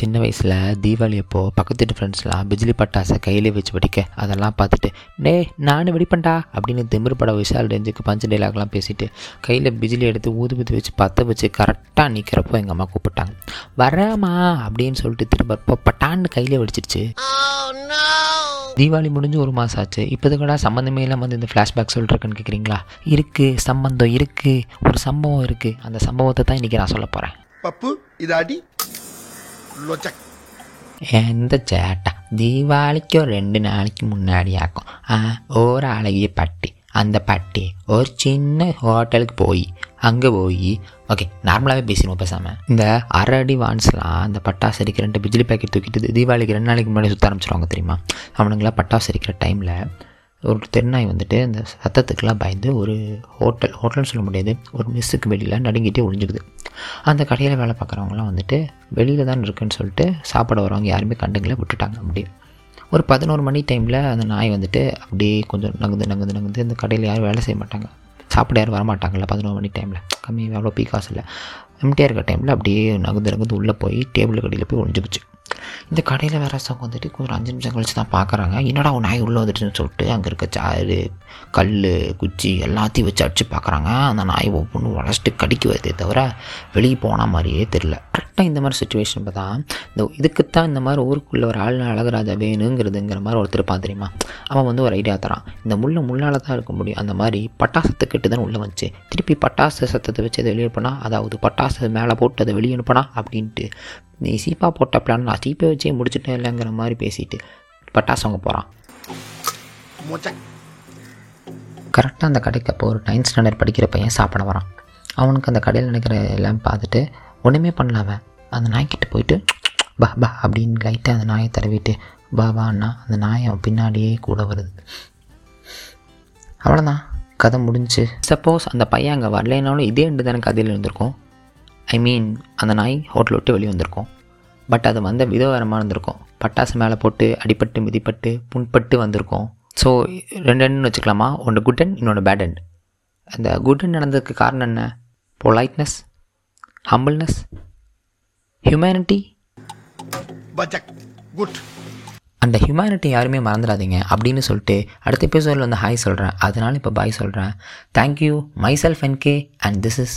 சின்ன வயசில் தீபாவளி அப்போ பக்கத்து வீட்டு ஃப்ரெண்ட்ஸ்லாம் பிஜிலி பட்டாசை கையிலே வச்சு வெடிக்க அதெல்லாம் பார்த்துட்டு டே நானும் வெடிப்பேன்டா அப்படின்னு திமிரு பட விஷால் ரேஞ்சுக்கு பஞ்சு டைலாக்லாம் பேசிட்டு கையில் பிஜிலி எடுத்து ஊதுபத்தி வச்சு பற்ற வச்சு கரெக்டாக நிற்கிறப்போ எங்கள் அம்மா கூப்பிட்டாங்க. வரேம்மா அப்படின்னு சொல்லிட்டு திரும்ப இப்போ பட்டான்னு கையிலே வெடிச்சிருச்சு. தீபாவளி முடிஞ்சு ஒரு மாதம் ஆச்சு. இப்போதுக்கடா சம்மந்தமே இல்லாமல் வந்து இந்த ஃப்ளாஷ்பேக் சொல்லிருக்குன்னு கேட்குறீங்களா இருக்குது சம்மந்தம் இருக்குது ஒரு சம்பவம் இருக்குது அந்த சம்பவத்தை தான் இன்றைக்கி நான் சொல்ல போகிறேன் பப்பு இது அடி. லொச்சக் எந்த சேட்டா தீபாவளிக்கு ஒரு ரெண்டு நாளைக்கு முன்னாடி ஆக்கும் ஆ ஒரு அழகிய பட்டி அந்த பட்டி ஒரு சின்ன ஹோட்டலுக்கு போய் அங்கே போய் ஓகே நார்மலாகவே பேசிடுவோம் பேசாமல் இந்த அரை அடி வான்ஸ்லாம் அந்த பட்டாசு அடிக்கிற ரெண்டு பிஜிலி பேக்கெட் தூக்கிட்டு தீபாவளிக்கு ரெண்டு நாளைக்கு முன்னாடி சுற்ற ஆரம்பிச்சிருவாங்க தெரியுமா அவனுங்களாம் பட்டாசு அடிக்கிற டைமில் ஒரு தெருநாய் வந்துட்டு இந்த சத்தத்துக்கெல்லாம் பயந்து ஒரு ஹோட்டல் ஹோட்டல்னு சொல்ல முடியாது ஒரு மிஸ்ஸுக்கு வெளியில் நடுங்கிட்டே ஒழிஞ்சுக்குது அந்த கடையில் வேலை பார்க்குறவங்களாம் வந்துட்டு வெளியில் தான் இருக்குன்னு சொல்லிட்டு சாப்பிட வரவங்க யாருமே கண்டுங்களை விட்டுட்டாங்க அப்படியே. ஒரு பதினோரு மணி டைமில் அந்த நாய் வந்துட்டு அப்படியே கொஞ்சம் நகுந்து நகுந்து நகுந்து இந்த கடையில் யாரும் வேலை செய்ய மாட்டாங்க. சாப்பிட யாரும் வரமாட்டாங்கல்ல பதினோரு மணி டைமில் கம்மி எவ்வளோ பீ காசு இல்லை. எம்டிஆர் இருக்க டைமில் அப்படியே நகுந்து நகுந்து உள்ளே போய் டேபிள் கடையில் போய் ஒளிஞ்சுக்குச்சு. இந்த கடையில் வேற சவங்க வந்துட்டு கொஞ்சம் அஞ்சு நிமிஷம் கழிச்சு தான் பார்க்குறாங்க என்னடா ஒரு நாய் உள்ளே வந்துடுச்சுன்னு சொல்லிட்டு அங்கே இருக்க சாறு கல் குச்சி எல்லாத்தையும் வச்சு அடிச்சு பார்க்குறாங்க அந்த நாய் ஒவ்வொன்றும் உடச்சிட்டு கடிக்க வருதே தவிர வெளியே போன மாதிரியே தெரில கரெக்டாக இந்த மாதிரி சுச்சுவேஷன் பார்த்தா இந்த இதுக்குத்தான் இந்த மாதிரி ஊருக்குள்ளே ஒரு ஆள் அழகராஜா வேணுங்கிறதுங்கிற மாதிரி ஒருத்தர் இருப்பான் தெரியுமா? அவன் வந்து ஒரு ஐடியா தரான். இந்த முள்ள முள்ளால் தான் இருக்க முடியும். அந்த மாதிரி பட்டாசத்தை கெட்டு தான் உள்ளே வந்துச்சு. திருப்பி பட்டாசு சத்தத்தை வச்சு அதை வெளியே அனுப்பினா அதாவது பட்டாசு மேலே போட்டு அதை வெளியே அனுப்பினா அப்படின்ட்டு. நீ சீப்பா போட்ட பிளான் நான் சீப்பை வச்சே முடிச்சுட்டேன் இல்லைங்கிற மாதிரி பேசிட்டு பட்டாசு வாங்க போகிறான் கரெக்டாக அந்த கடைக்கு அப்போ ஒரு நைன்த் ஸ்டாண்டர்ட் படிக்கிற பையன் சாப்பிட வரான். அவனுக்கு அந்த கடையில் நினைக்கிற எல்லாம் பார்த்துட்டு ஒன்றுமே பண்ணல அவன். அந்த நாய்க்கிட்ட போயிட்டு பா பா அப்படின்னு லைட்டாக அந்த நாயை தடவிட்டு பா பான்னா அந்த நாய் அவன் பின்னாடியே கூட வருது. அவ்வளோதான் கதை முடிஞ்சு. சப்போஸ் அந்த பையன் அங்கே வரலைனாலும் இதே ரெண்டு தானே கதையில் இருந்திருக்கும். ஐ மீன் அந்த நாய் ஹோட்டல் விட்டு வெளியே வந்திருக்கும். பட் அது வந்த விதவரமாக இருந்திருக்கும். பட்டாசு மேலே போட்டு அடிப்பட்டு மிதிப்பட்டு புண்பட்டு வந்திருக்கும். ஸோ ரெண்டு எண்ணு வச்சுக்கலாமா? ஒன்று குட் அண்ட் இன்னொன்று பேட் அண்ட் அந்த குட் அண்ட் நடந்ததுக்கு காரணம் என்ன? பொலைட்னஸ் ஹம்பிள்னஸ் ஹியூமனிட்டி குட் அந்த ஹியூமனிட்டி யாருமே மறந்துடாதீங்க அப்படின்னு சொல்லிட்டு அடுத்த எபிசோடில் வந்து ஹாய் சொல்கிறேன் அதனால இப்போ பாய் சொல்கிறேன் thank you myself N K and this is